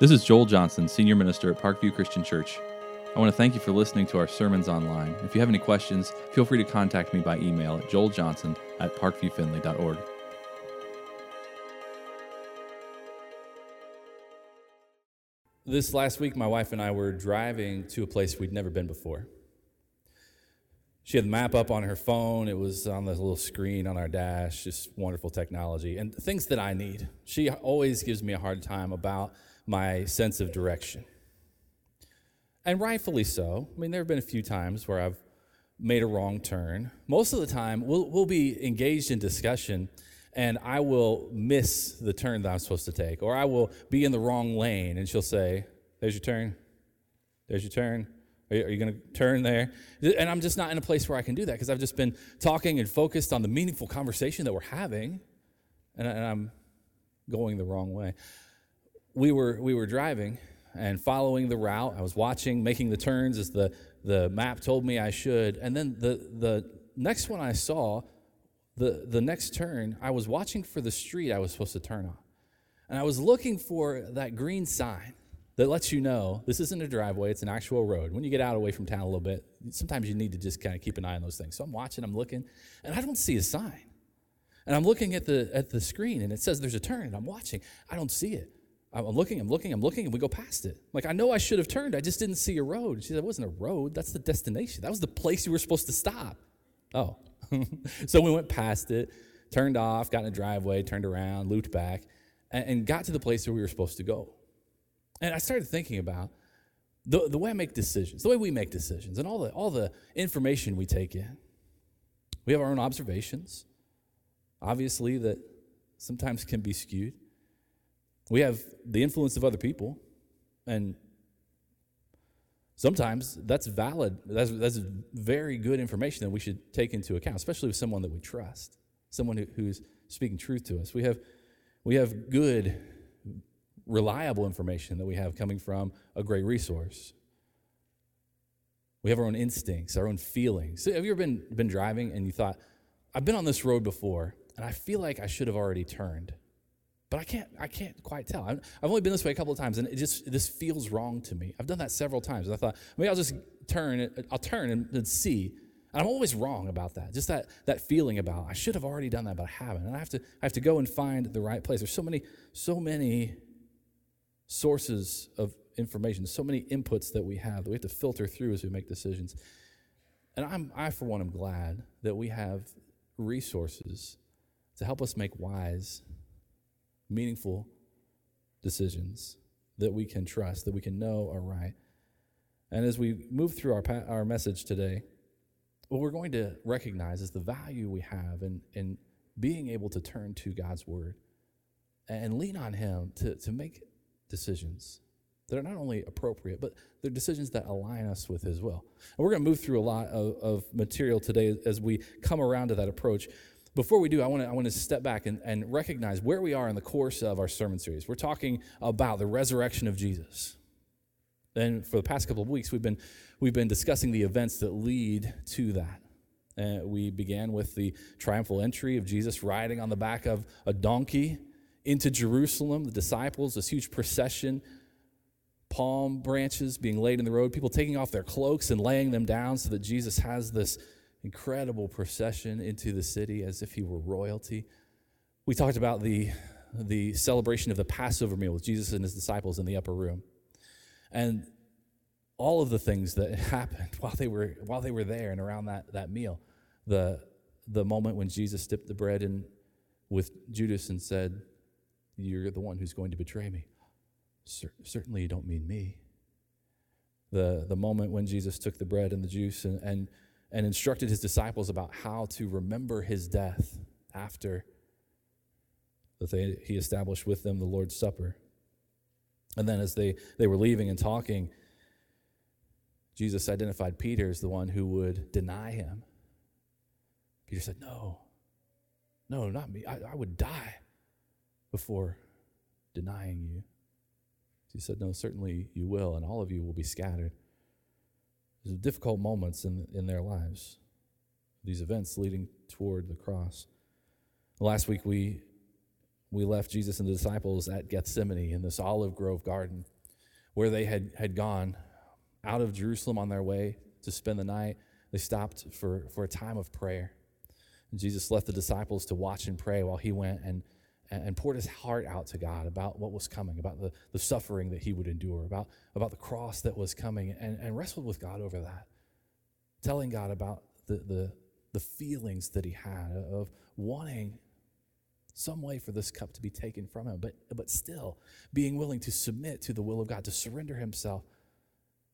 This is Joel Johnson, Senior Minister at Parkview Christian Church. I want to thank you for listening to our sermons online. If you have any questions, feel free to contact me by email at joeljohnson at parkviewfindlay.org. This last week, my wife and I were driving to a place we'd never been before. She had the map up on her phone. It was on the little screen on our dash, just wonderful technology and things that I need. She always gives me a hard time about my sense of direction. And rightfully so. I mean, there have been a few times where I've made a wrong turn. Most of the time, we'll, we'll be engaged in discussion and I will miss the turn that I'm supposed to take, or I will be in the wrong lane and she'll say, There's your turn. There's your turn. Are you, you going to turn there? And I'm just not in a place where I can do that because I've just been talking and focused on the meaningful conversation that we're having, and, and I'm going the wrong way we were we were driving and following the route. I was watching, making the turns as the the map told me I should. And then the the next one I saw, the the next turn, I was watching for the street I was supposed to turn on. And I was looking for that green sign that lets you know this isn't a driveway, it's an actual road. When you get out away from town a little bit, sometimes you need to just kind of keep an eye on those things. So I'm watching, I'm looking, and I don't see a sign. And I'm looking at the at the screen and it says there's a turn, and I'm watching. I don't see it. I'm looking, I'm looking, I'm looking, and we go past it. Like, I know I should have turned. I just didn't see a road. She said, It wasn't a road. That's the destination. That was the place you were supposed to stop. Oh. so we went past it, turned off, got in a driveway, turned around, looped back, and, and, got to the place where we were supposed to go. And I started thinking about the, the way I make decisions, the way we make decisions, and all the, all the information we take in. We have our own observations, obviously, that sometimes can be skewed. We have the influence of other people, and sometimes that's valid. That's, that's very good information that we should take into account, especially with someone that we trust, someone who, who's speaking truth to us. We have, we have good, reliable information that we have coming from a great resource. We have our own instincts, our own feelings. Have you ever been, been driving and you thought, I've been on this road before, and I feel like I should have already turned? But I can't, I can't quite tell. I've only been this way a couple of times, and it just this feels wrong to me. I've done that several times. And I thought maybe I'll just turn, I'll turn and, and see. And I'm always wrong about that. Just that that feeling about I should have already done that, but I haven't. And I have to I have to go and find the right place. There's so many so many sources of information, so many inputs that we have that we have to filter through as we make decisions. And I'm I for one am glad that we have resources to help us make wise meaningful decisions that we can trust, that we can know are right. And as we move through our, our message today, what we're going to recognize is the value we have in, in being able to turn to God's Word and lean on Him to, to make decisions that are not only appropriate, but they're decisions that align us with His will. And we're going to move through a lot of, of material today as we come around to that approach before we do, I want to I want to step back and, and recognize where we are in the course of our sermon series. We're talking about the resurrection of Jesus. And for the past couple of weeks, we've been we've been discussing the events that lead to that. Uh, we began with the triumphal entry of Jesus riding on the back of a donkey into Jerusalem. The disciples, this huge procession, palm branches being laid in the road, people taking off their cloaks and laying them down so that Jesus has this incredible procession into the city as if he were royalty. We talked about the, the celebration of the Passover meal with Jesus and his disciples in the upper room. And all of the things that happened while they were, while they were there and around that, that meal. The, the moment when Jesus dipped the bread in with Judas and said, You're the one who's going to betray me. certainly, you don't mean me. The, the moment when Jesus took the bread and the juice and, and and instructed his disciples about how to remember his death after that they, he established with them the Lord's Supper. And then as they, they were leaving and talking, Jesus identified Peter as the one who would deny him. Peter said, No, no, not me. I, I would die before denying you. He said, No, certainly you will, and all of you will be scattered. Difficult moments in, in their lives, these events leading toward the cross. Last week we we left Jesus and the disciples at Gethsemane in this olive grove garden where they had, had gone out of Jerusalem on their way to spend the night. They stopped for, for a time of prayer. And Jesus left the disciples to watch and pray while he went and, and poured his heart out to God about what was coming, about the, the suffering that he would endure, about, about the cross that was coming, and, and wrestled with God over that, telling God about the, the, the feelings that he had of wanting some way for this cup to be taken from him, but, but still being willing to submit to the will of God, to surrender himself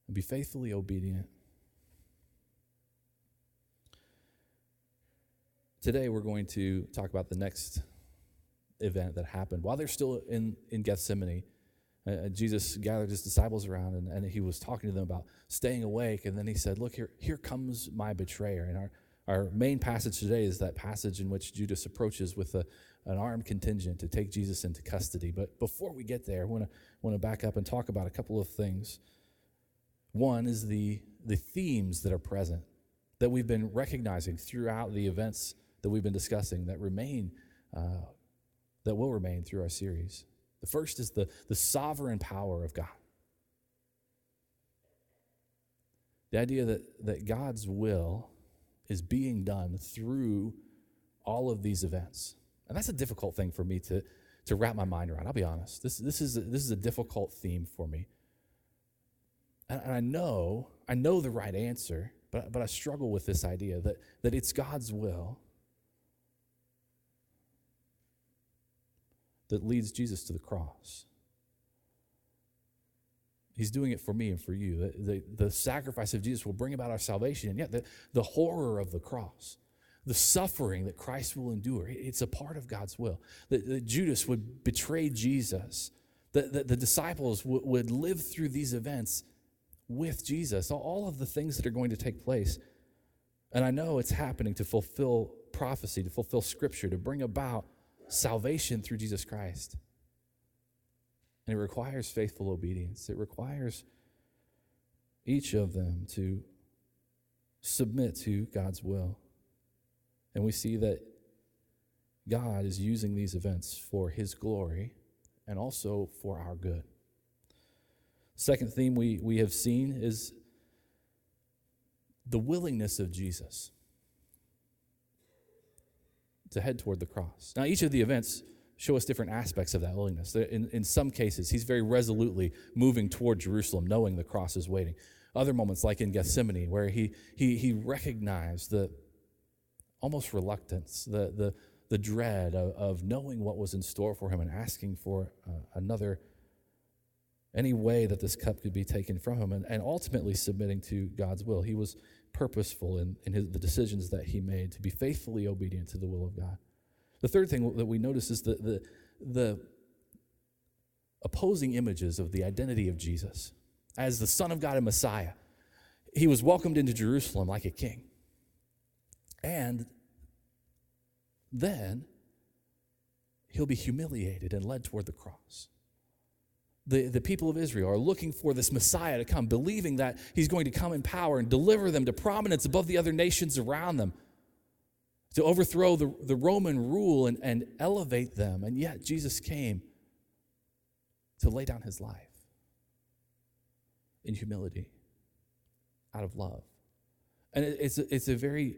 and be faithfully obedient. Today, we're going to talk about the next event that happened. While they're still in, in Gethsemane, uh, uh, Jesus gathered his disciples around and, and he was talking to them about staying awake. And then he said, Look, here, here comes my betrayer. And our, our main passage today is that passage in which Judas approaches with a, an armed contingent to take Jesus into custody. But before we get there, I want to want to back up and talk about a couple of things. One is the the themes that are present that we've been recognizing throughout the events that we've been discussing that remain uh, that will remain through our series. The first is the the sovereign power of God. The idea that, that God's will is being done through all of these events. And that's a difficult thing for me to, to wrap my mind around. I'll be honest. This, this, is, a, this is a difficult theme for me. And, and I know, I know the right answer, but, but I struggle with this idea that, that it's God's will that leads Jesus to the cross. He's doing it for me and for you. The, the, the, sacrifice of Jesus will bring about our salvation, and yet the, the horror of the cross the suffering that Christ will endure. It's a part of God's will. That, that Judas would betray Jesus, that, that the disciples w- would live through these events with Jesus, all of the things that are going to take place. And I know it's happening to fulfill prophecy, to fulfill scripture, to bring about salvation through Jesus Christ. And it requires faithful obedience. It requires each of them to submit to God's will. And we see that God is using these events for his glory and also for our good. Second theme we, we have seen is the willingness of Jesus to head toward the cross. Now, each of the events show us different aspects of that willingness. In, in some cases, he's very resolutely moving toward Jerusalem, knowing the cross is waiting. Other moments, like in Gethsemane, where he, he, he recognized the, almost reluctance, the, the, the dread of, of knowing what was in store for him and asking for uh, another, any way that this cup could be taken from him, and, and ultimately submitting to God's will. He was purposeful in, in his, the decisions that he made to be faithfully obedient to the will of God. The third thing that we notice is the, the, the opposing images of the identity of Jesus as the Son of God and Messiah. He was welcomed into Jerusalem like a king. And then he'll be humiliated and led toward the cross. The, the people of Israel are looking for this Messiah to come, believing that he's going to come in power and deliver them to prominence above the other nations around them, to overthrow the, the Roman rule and, and elevate them. And yet, Jesus came to lay down his life in humility, out of love. And it, it's, a, it's a very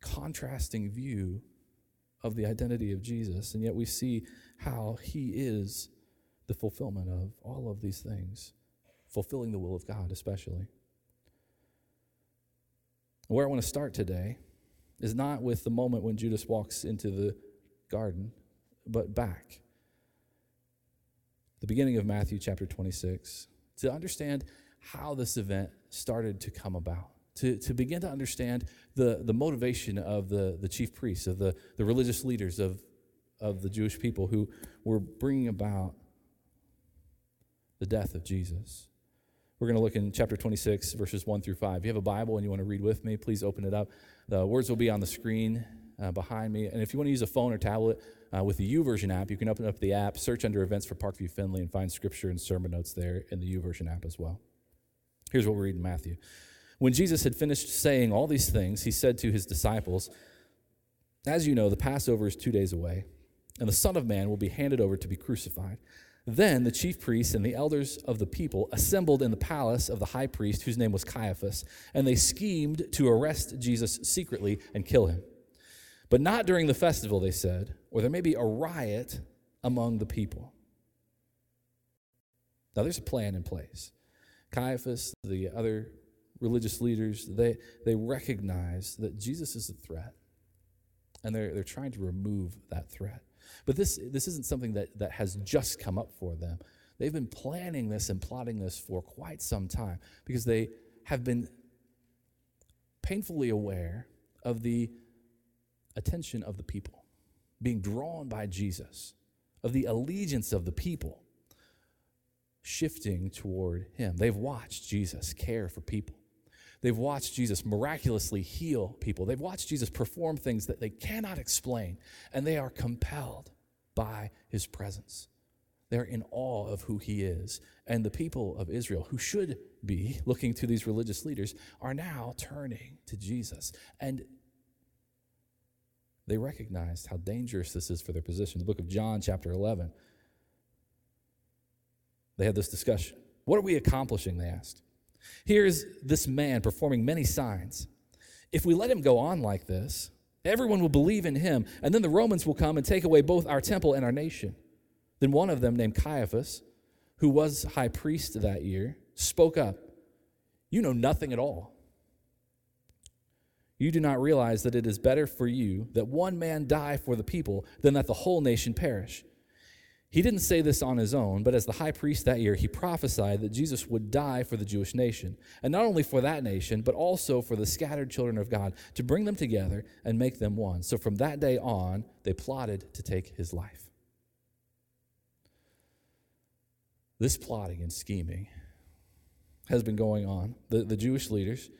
contrasting view of the identity of Jesus, and yet we see how he is the fulfillment of all of these things, fulfilling the will of God, especially. Where I want to start today is not with the moment when Judas walks into the garden, but back. The beginning of Matthew chapter 26, to understand how this event started to come about to, to begin to understand the, the motivation of the, the chief priests, of the, the religious leaders of, of the Jewish people who were bringing about the death of Jesus. We're going to look in chapter 26, verses 1 through 5. If you have a Bible and you want to read with me, please open it up. The words will be on the screen uh, behind me. And if you want to use a phone or tablet uh, with the YouVersion app, you can open up the app, search under events for Parkview Findlay, and find scripture and sermon notes there in the YouVersion app as well. Here's what we read in Matthew. When Jesus had finished saying all these things, he said to his disciples, As you know, the Passover is two days away, and the Son of Man will be handed over to be crucified. Then the chief priests and the elders of the people assembled in the palace of the high priest, whose name was Caiaphas, and they schemed to arrest Jesus secretly and kill him. But not during the festival, they said, or there may be a riot among the people. Now, there's a plan in place. Caiaphas, the other religious leaders, they, they recognize that Jesus is a threat, and they're, they're trying to remove that threat. But this, this isn't something that, that has just come up for them. They've been planning this and plotting this for quite some time because they have been painfully aware of the attention of the people, being drawn by Jesus, of the allegiance of the people shifting toward Him. They've watched Jesus care for people. They've watched Jesus miraculously heal people. They've watched Jesus perform things that they cannot explain, and they are compelled by his presence. They're in awe of who he is. And the people of Israel, who should be looking to these religious leaders, are now turning to Jesus. And they recognized how dangerous this is for their position. The book of John, chapter 11, they had this discussion. What are we accomplishing? They asked. Here's this man performing many signs. If we let him go on like this, everyone will believe in him, and then the Romans will come and take away both our temple and our nation. Then one of them, named Caiaphas, who was high priest that year, spoke up You know nothing at all. You do not realize that it is better for you that one man die for the people than that the whole nation perish. He didn't say this on his own, but as the high priest that year, he prophesied that Jesus would die for the Jewish nation, and not only for that nation, but also for the scattered children of God, to bring them together and make them one. So from that day on, they plotted to take his life. This plotting and scheming has been going on. The, the Jewish leaders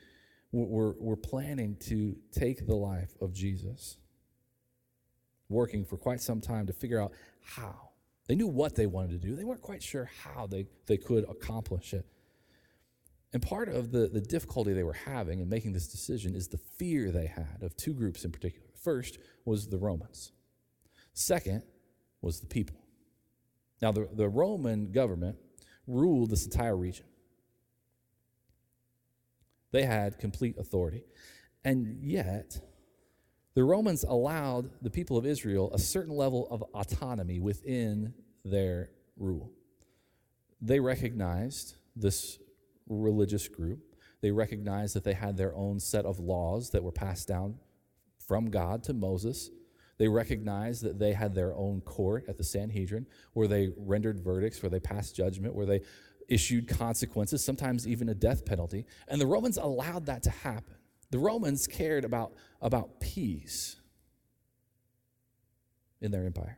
were, were planning to take the life of Jesus, working for quite some time to figure out how they knew what they wanted to do, they weren't quite sure how they, they could accomplish it. And part of the, the difficulty they were having in making this decision is the fear they had of two groups in particular. First was the Romans, second was the people. Now, the, the Roman government ruled this entire region, they had complete authority. And yet, the Romans allowed the people of Israel a certain level of autonomy within their rule. They recognized this religious group. They recognized that they had their own set of laws that were passed down from God to Moses. They recognized that they had their own court at the Sanhedrin where they rendered verdicts, where they passed judgment, where they issued consequences, sometimes even a death penalty. And the Romans allowed that to happen. The Romans cared about, about peace in their empire.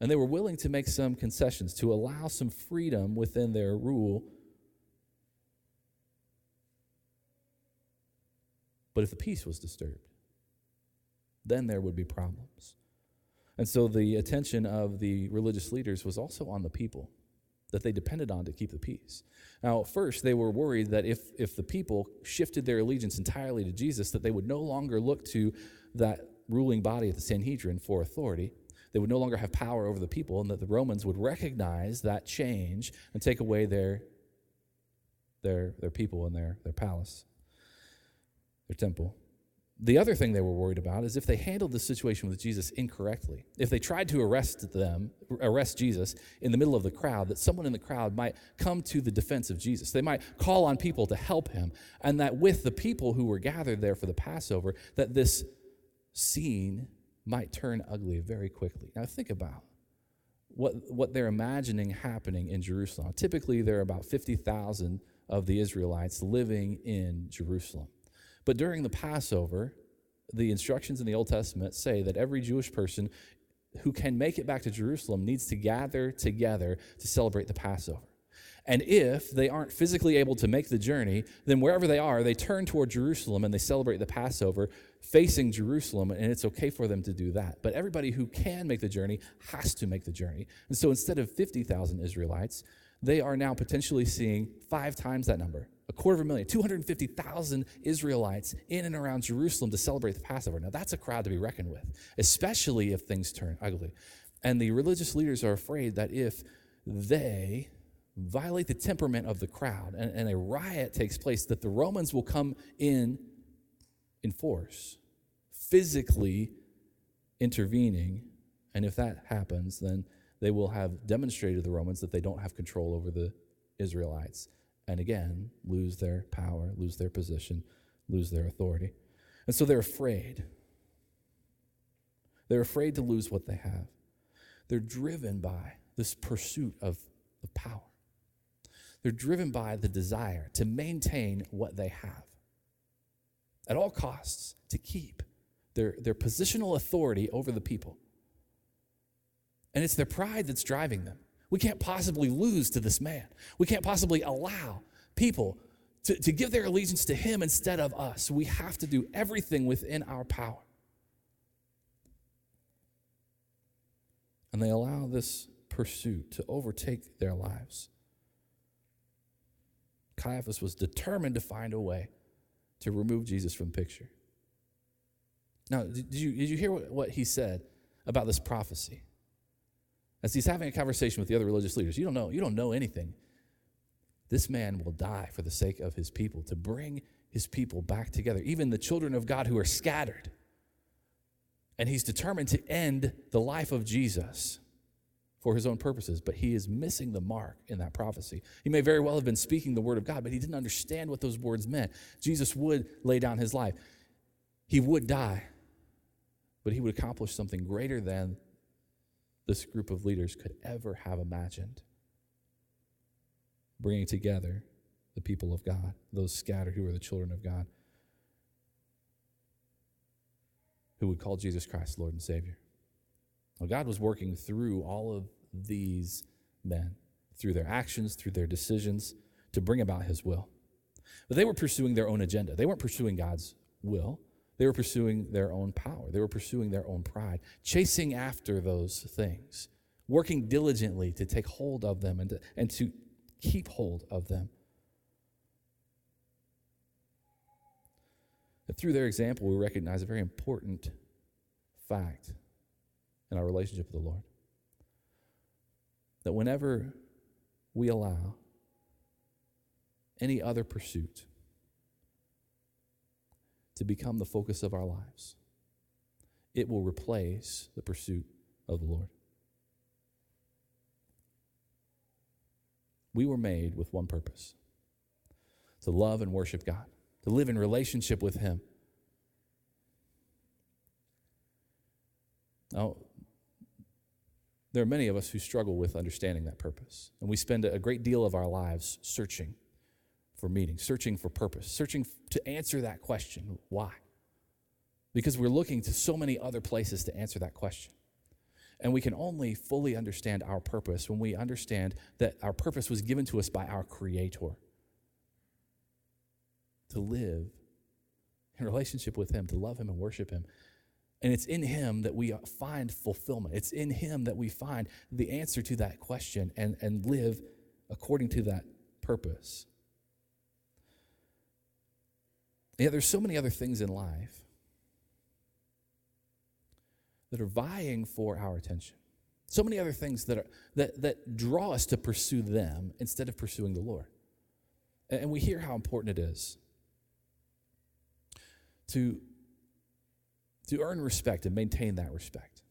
And they were willing to make some concessions to allow some freedom within their rule. But if the peace was disturbed, then there would be problems. And so the attention of the religious leaders was also on the people that they depended on to keep the peace. Now, first, they were worried that if, if the people shifted their allegiance entirely to Jesus, that they would no longer look to that ruling body at the Sanhedrin for authority. They would no longer have power over the people, and that the Romans would recognize that change and take away their, their, their people and their, their palace, their temple. The other thing they were worried about is if they handled the situation with Jesus incorrectly, if they tried to arrest them, arrest Jesus in the middle of the crowd, that someone in the crowd might come to the defense of Jesus. They might call on people to help him, and that with the people who were gathered there for the Passover, that this scene might turn ugly very quickly. Now think about what, what they're imagining happening in Jerusalem. Typically, there are about 50,000 of the Israelites living in Jerusalem. But during the Passover, the instructions in the Old Testament say that every Jewish person who can make it back to Jerusalem needs to gather together to celebrate the Passover. And if they aren't physically able to make the journey, then wherever they are, they turn toward Jerusalem and they celebrate the Passover facing Jerusalem, and it's okay for them to do that. But everybody who can make the journey has to make the journey. And so instead of 50,000 Israelites, they are now potentially seeing five times that number a quarter of a million, 250,000 Israelites in and around Jerusalem to celebrate the Passover. Now, that's a crowd to be reckoned with, especially if things turn ugly. And the religious leaders are afraid that if they violate the temperament of the crowd and, and a riot takes place, that the Romans will come in in force, physically intervening. And if that happens, then they will have demonstrated to the Romans that they don't have control over the Israelites. And again, lose their power, lose their position, lose their authority. And so they're afraid. They're afraid to lose what they have. They're driven by this pursuit of, of power. They're driven by the desire to maintain what they have at all costs, to keep their, their positional authority over the people. And it's their pride that's driving them. We can't possibly lose to this man. We can't possibly allow people to, to give their allegiance to him instead of us. We have to do everything within our power. And they allow this pursuit to overtake their lives. Caiaphas was determined to find a way to remove Jesus from the picture. Now, did you, did you hear what, what he said about this prophecy? As he's having a conversation with the other religious leaders, you don't know, you don't know anything. This man will die for the sake of his people, to bring his people back together, even the children of God who are scattered. And he's determined to end the life of Jesus for his own purposes, but he is missing the mark in that prophecy. He may very well have been speaking the word of God, but he didn't understand what those words meant. Jesus would lay down his life, he would die, but he would accomplish something greater than this group of leaders could ever have imagined. Bringing together the people of God, those scattered who are the children of God, who would call Jesus Christ Lord and Savior. Well, God was working through all of these men, through their actions, through their decisions, to bring about His will. But they were pursuing their own agenda. They weren't pursuing God's will. They were pursuing their own power. They were pursuing their own pride, chasing after those things, working diligently to take hold of them and to, and to keep hold of them. And through their example, we recognize a very important fact in our relationship with the Lord. That whenever we allow any other pursuit to become the focus of our lives, it will replace the pursuit of the Lord. We were made with one purpose to love and worship God, to live in relationship with Him. Now, there are many of us who struggle with understanding that purpose. And we spend a great deal of our lives searching for meaning, searching for purpose, searching to answer that question why? Because we're looking to so many other places to answer that question. And we can only fully understand our purpose when we understand that our purpose was given to us by our Creator to live in relationship with Him, to love Him and worship Him, and it's in Him that we find fulfillment. It's in Him that we find the answer to that question and, and live according to that purpose. Yeah, there's so many other things in life that are vying for our attention. So many other things that, are, that, that draw us to pursue them instead of pursuing the Lord. And we hear how important it is to to earn respect and maintain that respect,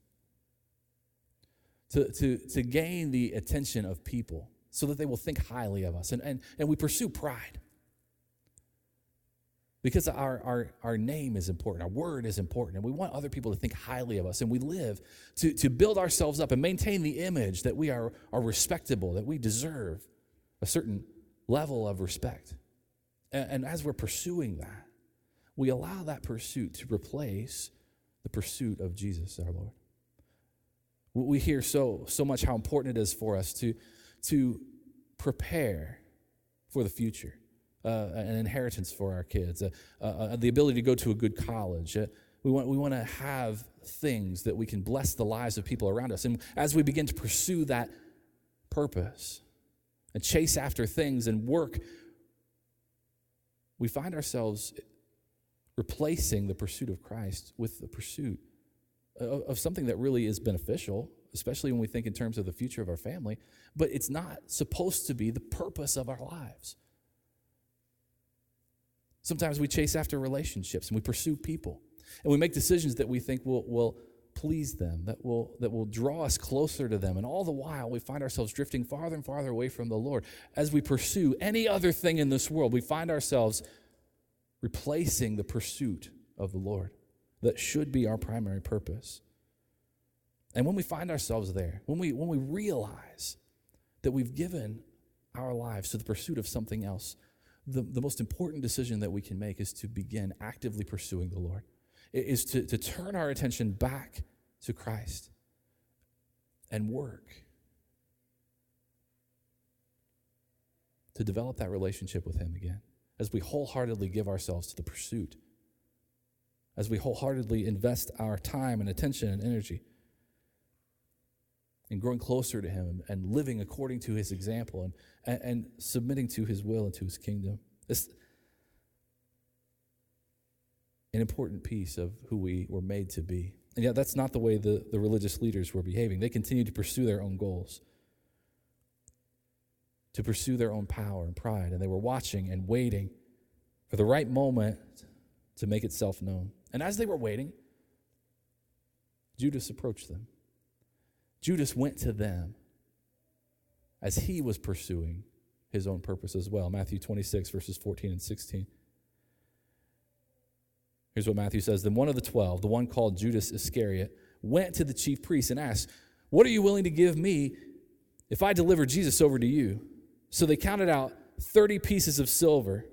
to, to, to gain the attention of people so that they will think highly of us. And, and, and we pursue pride because our, our, our name is important, our word is important, and we want other people to think highly of us. And we live to, to build ourselves up and maintain the image that we are, are respectable, that we deserve a certain level of respect. And, and as we're pursuing that, we allow that pursuit to replace the pursuit of Jesus, our Lord. We hear so, so much how important it is for us to, to prepare for the future, uh, an inheritance for our kids, uh, uh, uh the ability to go to a good college. Uh, we want, we want to have things that we can bless the lives of people around us. And as we begin to pursue that purpose, and chase after things and work, we find ourselves replacing the pursuit of Christ with the pursuit of, of something that really is beneficial, especially when we think in terms of the future of our family, but it's not supposed to be the purpose of our lives. Sometimes we chase after relationships and we pursue people and we make decisions that we think will, will please them, that will, that will draw us closer to them. And all the while, we find ourselves drifting farther and farther away from the Lord. As we pursue any other thing in this world, we find ourselves replacing the pursuit of the Lord that should be our primary purpose. And when we find ourselves there, when we, when we realize that we've given our lives to the pursuit of something else, the, the most important decision that we can make is to begin actively pursuing the Lord, it is to, to turn our attention back to Christ and work to develop that relationship with Him again as we wholeheartedly give ourselves to the pursuit, as we wholeheartedly invest our time and attention and energy in growing closer to Him and living according to His example and, and, and submitting to His will and to His kingdom. It's an important piece of who we were made to be. And yet, that's not the way the, the religious leaders were behaving. They continued to pursue their own goals to pursue their own power and pride. And they were watching and waiting for the right moment to make itself known. And as they were waiting, Judas approached them. Judas went to them as he was pursuing his own purpose as well. Matthew 26, verses 14 and 16. Here's what Matthew says Then one of the twelve, the one called Judas Iscariot, went to the chief priests and asked, What are you willing to give me if I deliver Jesus over to you? So they counted out 30 pieces of silver.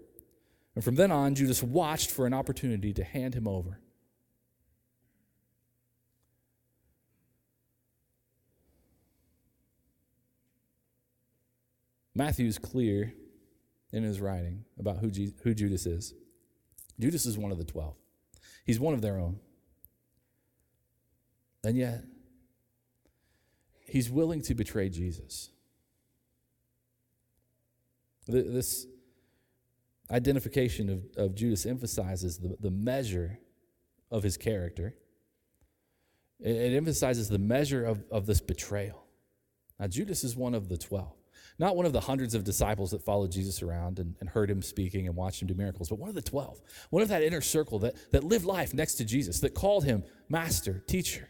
And from then on, Judas watched for an opportunity to hand him over. Matthew's clear in his writing about who, Je- who Judas is. Judas is one of the 12, he's one of their own. And yet, he's willing to betray Jesus. This identification of, of Judas emphasizes the, the measure of his character. It, it emphasizes the measure of, of this betrayal. Now, Judas is one of the 12, not one of the hundreds of disciples that followed Jesus around and, and heard him speaking and watched him do miracles, but one of the 12, one of that inner circle that, that lived life next to Jesus, that called him master, teacher.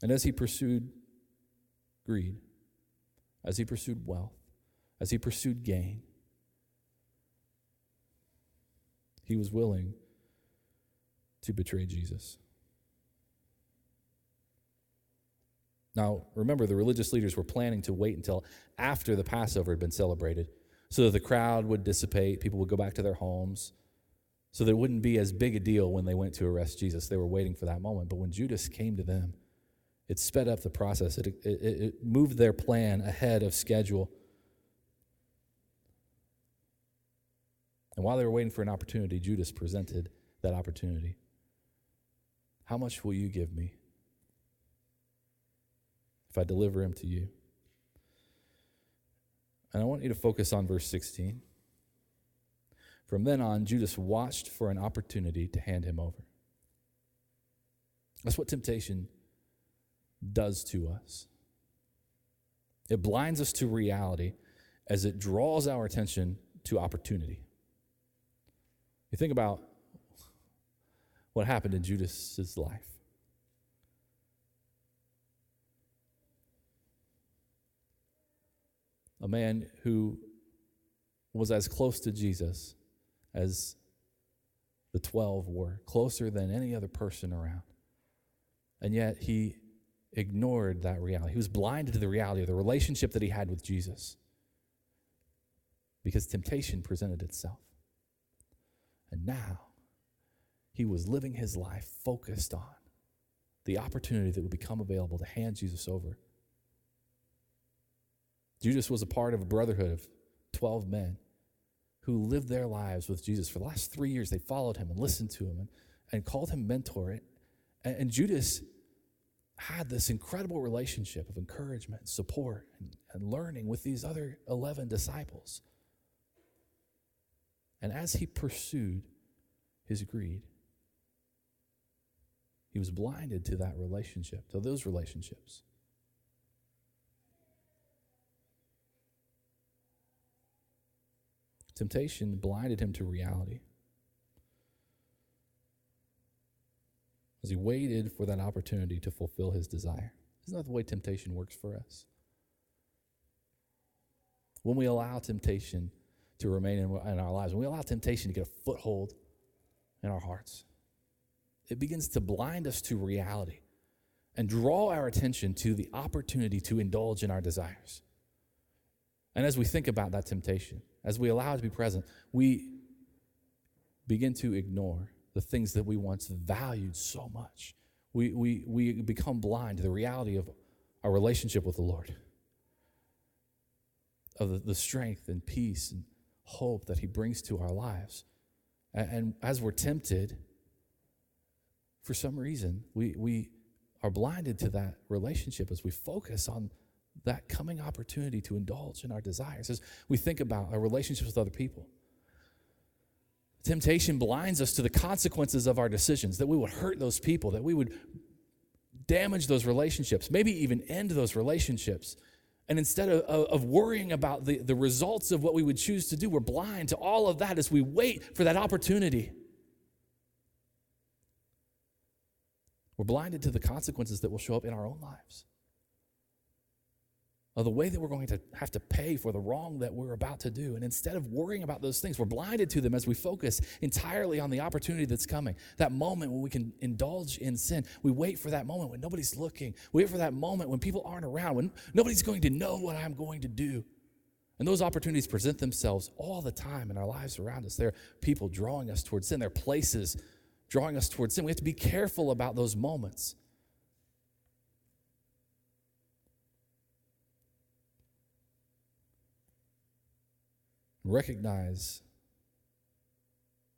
And as he pursued greed, as he pursued wealth, as he pursued gain, he was willing to betray Jesus. Now, remember, the religious leaders were planning to wait until after the Passover had been celebrated so that the crowd would dissipate, people would go back to their homes, so that it wouldn't be as big a deal when they went to arrest Jesus. They were waiting for that moment. But when Judas came to them, it sped up the process, it, it, it moved their plan ahead of schedule. And while they were waiting for an opportunity, Judas presented that opportunity. How much will you give me if I deliver him to you? And I want you to focus on verse 16. From then on, Judas watched for an opportunity to hand him over. That's what temptation does to us. It blinds us to reality as it draws our attention to opportunity. You think about what happened in Judas's life. A man who was as close to Jesus as the 12 were, closer than any other person around. And yet he ignored that reality. He was blinded to the reality of the relationship that he had with Jesus because temptation presented itself. And now he was living his life focused on the opportunity that would become available to hand Jesus over. Judas was a part of a brotherhood of 12 men who lived their lives with Jesus. For the last three years, they followed him and listened to him and, and called him mentor. And, and Judas had this incredible relationship of encouragement, support, and, and learning with these other 11 disciples. And as he pursued his greed, he was blinded to that relationship, to those relationships. Temptation blinded him to reality. As he waited for that opportunity to fulfill his desire. Isn't that the way temptation works for us? When we allow temptation to remain in, in our lives, when we allow temptation to get a foothold in our hearts, it begins to blind us to reality and draw our attention to the opportunity to indulge in our desires. And as we think about that temptation, as we allow it to be present, we begin to ignore the things that we once valued so much. We, we, we become blind to the reality of our relationship with the Lord, of the, the strength and peace and hope that He brings to our lives. And, and as we're tempted, for some reason, we, we are blinded to that relationship as we focus on that coming opportunity to indulge in our desires, as we think about our relationships with other people. Temptation blinds us to the consequences of our decisions, that we would hurt those people, that we would damage those relationships, maybe even end those relationships. And instead of, of worrying about the, the results of what we would choose to do, we're blind to all of that as we wait for that opportunity. We're blinded to the consequences that will show up in our own lives. Of the way that we're going to have to pay for the wrong that we're about to do. And instead of worrying about those things, we're blinded to them as we focus entirely on the opportunity that's coming. That moment when we can indulge in sin. We wait for that moment when nobody's looking. We wait for that moment when people aren't around, when nobody's going to know what I'm going to do. And those opportunities present themselves all the time in our lives around us. There are people drawing us towards sin. There are places drawing us towards sin. We have to be careful about those moments. Recognize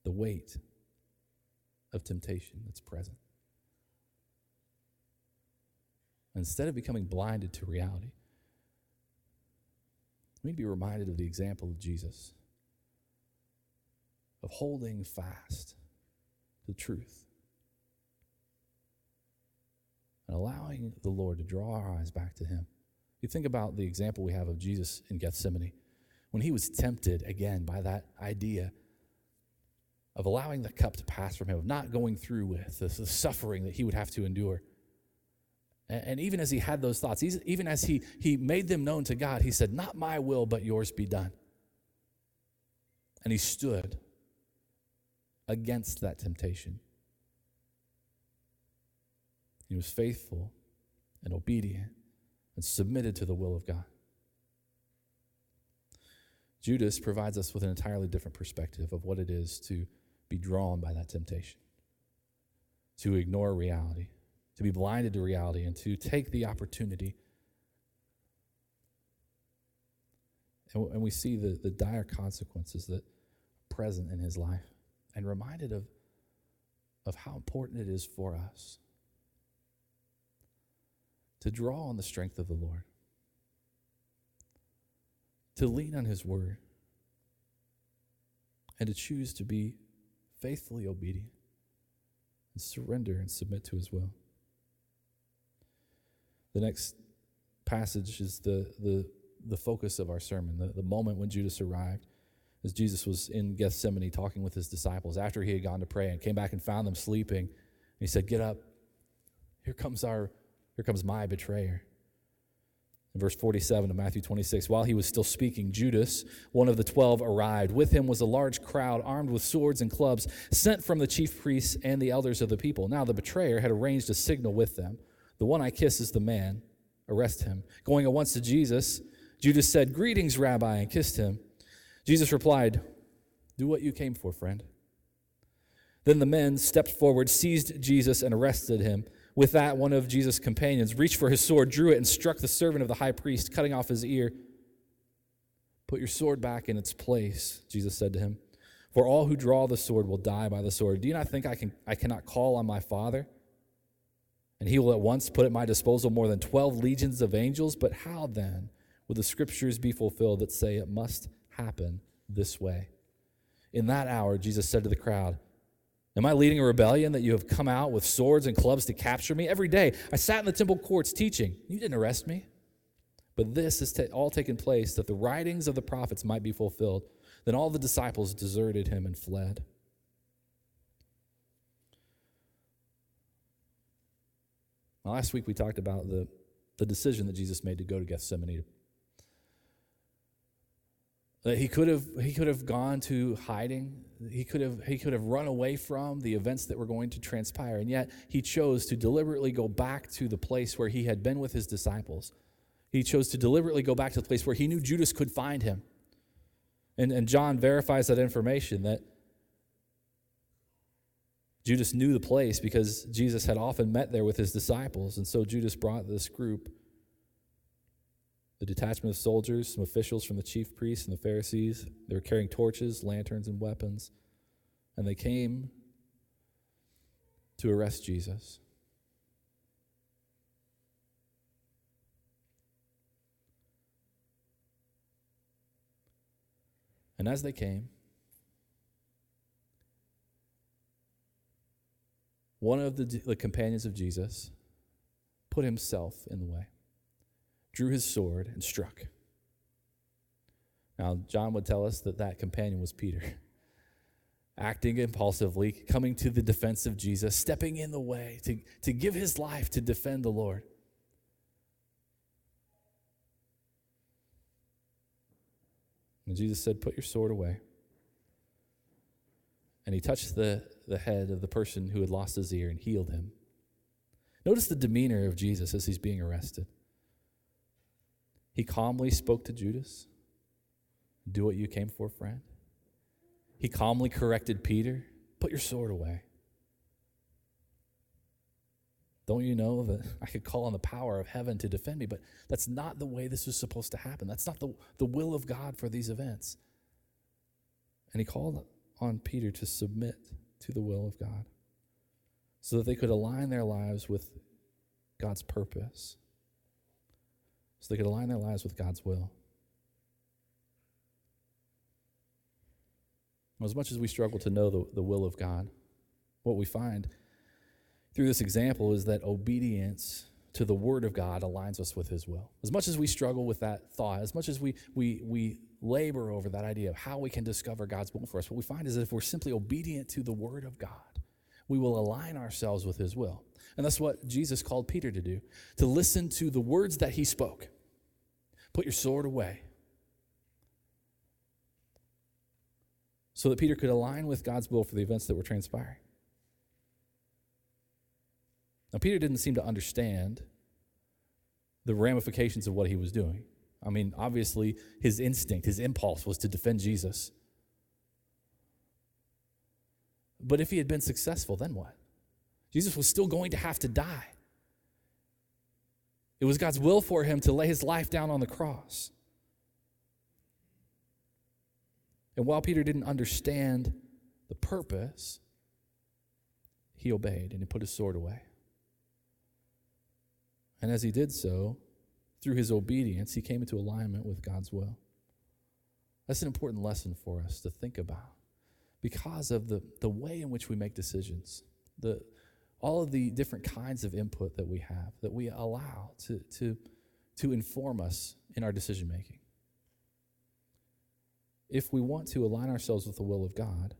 the weight of temptation that's present. Instead of becoming blinded to reality, we need to be reminded of the example of Jesus, of holding fast to the truth. And allowing the Lord to draw our eyes back to Him. You think about the example we have of Jesus in Gethsemane, when he was tempted again by that idea of allowing the cup to pass from him, of not going through with the, suffering that he would have to endure. And, and even as he had those thoughts, even as he, he made them known to God, he said, Not my will, but yours be done. And he stood against that temptation. He was faithful and obedient and submitted to the will of God. Judas provides us with an entirely different perspective of what it is to be drawn by that temptation, to ignore reality, to be blinded to reality, and to take the opportunity. And, and we see the, the dire consequences that are present in his life and reminded of, of how important it is for us to draw on the strength of the Lord, to lean on His word, and to choose to be faithfully obedient and surrender and submit to His will. The next passage is the, the, the focus of our sermon, the, the moment when Judas arrived as Jesus was in Gethsemane talking with his disciples after he had gone to pray and came back and found them sleeping. he said, Get up. Here comes our, here comes my betrayer. In verse 47 of Matthew 26, while he was still speaking, Judas, one of the twelve, arrived. With him was a large crowd armed with swords and clubs, sent from the chief priests and the elders of the people. Now the betrayer had arranged a signal with them. The one I kiss is the man. Arrest him. Going at once to Jesus, Judas said, Greetings, Rabbi, and kissed him. Jesus replied, Do what you came for, friend. Then the men stepped forward, seized Jesus, and arrested him. With that, one of Jesus' companions reached for his sword, drew it, and struck the servant of the high priest, cutting off his ear. Put your sword back in its place, Jesus said to him. For all who draw the sword will die by the sword. Do you not think I, can, I cannot call on my Father? And he will at once put at my disposal more than 12 legions of angels. But how then will the scriptures be fulfilled that say it must happen this way? In that hour, Jesus said to the crowd, Am I leading a rebellion that you have come out with swords and clubs to capture me? Every day I sat in the temple courts teaching. You didn't arrest me. But this has all taken place that the writings of the prophets might be fulfilled. Then all the disciples deserted him and fled. last week we talked about the, the decision that Jesus made to go to Gethsemane. That he could have he could have gone to hiding. He could have he could have run away from the events that were going to transpire. And yet he chose to deliberately go back to the place where he had been with his disciples. He chose to deliberately go back to the place where he knew Judas could find him. And, and John verifies that information that Judas knew the place because Jesus had often met there with his disciples. And so Judas brought this group the detachment of soldiers, some officials from the chief priests and the Pharisees. They were carrying torches, lanterns, and weapons. And they came to arrest Jesus. And as they came, one of the, the companions of Jesus put himself in the way, drew his sword, and struck. Now, John would tell us that that companion was Peter, acting impulsively, coming to the defense of Jesus, stepping in the way to, to give his life to defend the Lord. And Jesus said, Put your sword away. And he touched the the head of the person who had lost his ear and healed him. Notice the demeanor of Jesus as he's being arrested. He calmly spoke to Judas Do what you came for, friend. He calmly corrected Peter Put your sword away. Don't you know that I could call on the power of heaven to defend me? But that's not the way this was supposed to happen. That's not the, the will of God for these events. And he called on Peter to submit to the will of God so that they could align their lives with God's purpose, so they could align their lives with God's will. As much as we struggle to know the, the will of God, what we find through this example is that obedience to the Word of God aligns us with His will. As much as we struggle with that thought, as much as we, we, we labor over that idea of how we can discover God's will for us, what we find is that if we're simply obedient to the Word of God, we will align ourselves with His will. And that's what Jesus called Peter to do to listen to the words that He spoke. Put your sword away. So that Peter could align with God's will for the events that were transpiring. Now, Peter didn't seem to understand the ramifications of what he was doing. I mean, obviously, his instinct, his impulse was to defend Jesus. But if he had been successful, then what? Jesus was still going to have to die. It was God's will for him to lay his life down on the cross. And while Peter didn't understand the purpose, he obeyed and he put his sword away. And as he did so, through his obedience, he came into alignment with God's will. That's an important lesson for us to think about because of the, the way in which we make decisions, the, all of the different kinds of input that we have, that we allow to, to, to inform us in our decision making. If we want to align ourselves with the will of God,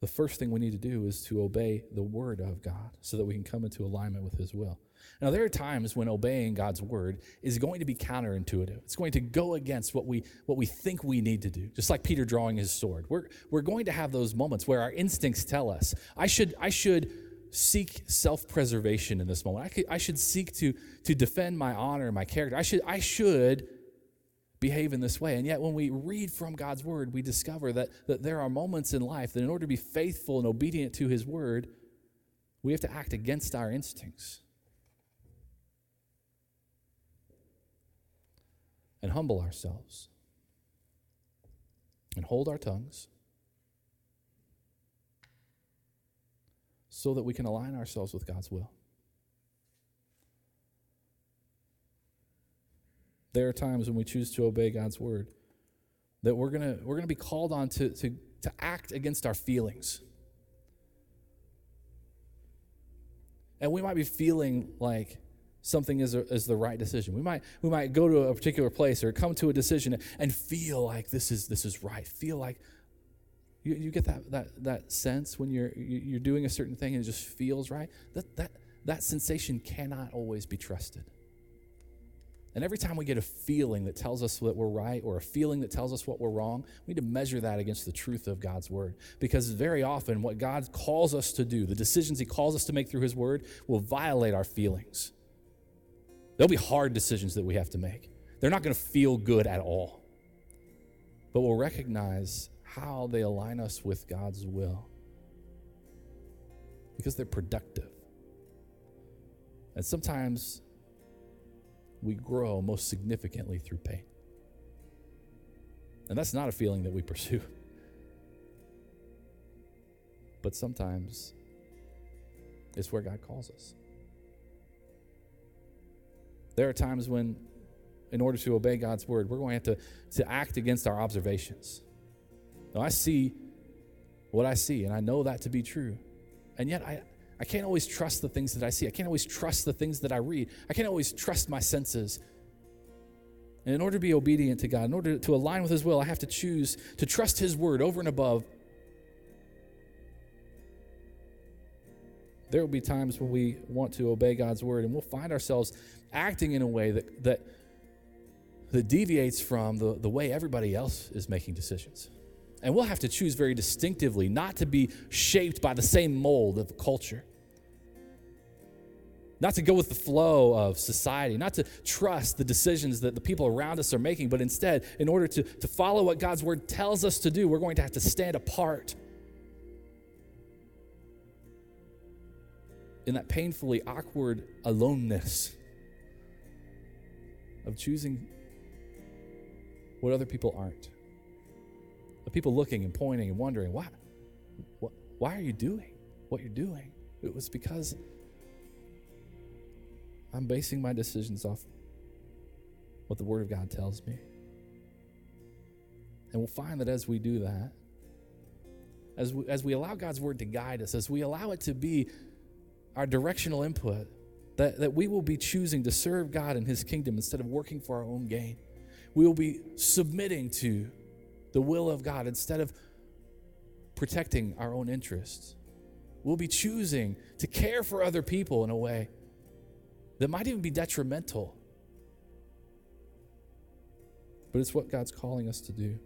the first thing we need to do is to obey the word of God so that we can come into alignment with his will. Now, there are times when obeying God's word is going to be counterintuitive. It's going to go against what we, what we think we need to do, just like Peter drawing his sword. We're, we're going to have those moments where our instincts tell us, I should, I should seek self preservation in this moment. I, could, I should seek to, to defend my honor, and my character. I should, I should behave in this way. And yet, when we read from God's word, we discover that, that there are moments in life that, in order to be faithful and obedient to his word, we have to act against our instincts. and humble ourselves and hold our tongues so that we can align ourselves with God's will. There are times when we choose to obey God's word that we're going we're gonna be called on to, to, to act against our feelings. And we might be feeling like, something is, a, is the right decision. We might, we might go to a particular place or come to a decision and feel like this is, this is right. Feel like you, you get that, that, that sense when you're, you're doing a certain thing and it just feels right. That, that, that sensation cannot always be trusted. And every time we get a feeling that tells us that we're right or a feeling that tells us what we're wrong, we need to measure that against the truth of God's word. Because very often, what God calls us to do, the decisions He calls us to make through His word, will violate our feelings. There'll be hard decisions that we have to make. They're not going to feel good at all. But we'll recognize how they align us with God's will because they're productive. And sometimes we grow most significantly through pain. And that's not a feeling that we pursue. But sometimes it's where God calls us. There are times when, in order to obey God's word, we're going to have to, to act against our observations. Now, I see what I see, and I know that to be true. And yet, I, I can't always trust the things that I see. I can't always trust the things that I read. I can't always trust my senses. And in order to be obedient to God, in order to align with His will, I have to choose to trust His word over and above. There will be times when we want to obey God's word, and we'll find ourselves acting in a way that, that, that deviates from the, the way everybody else is making decisions. And we'll have to choose very distinctively not to be shaped by the same mold of culture. Not to go with the flow of society, not to trust the decisions that the people around us are making, but instead, in order to, to follow what God's word tells us to do, we're going to have to stand apart in that painfully awkward aloneness of choosing what other people aren't of people looking and pointing and wondering, why, what, why are you doing what you're doing? It was because I'm basing my decisions off what the Word of God tells me. And we'll find that as we do that, as we, as we allow God's Word to guide us, as we allow it to be our directional input, that, that we will be choosing to serve God and His kingdom instead of working for our own gain. We will be submitting to the will of God instead of protecting our own interests. We'll be choosing to care for other people in a way that might even be detrimental. But it's what God's calling us to do.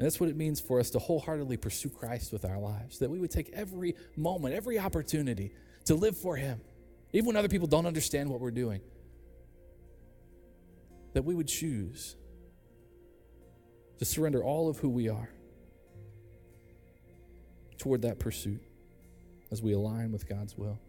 And that's what it means for us to wholeheartedly pursue Christ with our lives. That we would take every moment, every opportunity to live for Him, even when other people don't understand what we're doing. That we would choose to surrender all of who we are toward that pursuit as we align with God's will.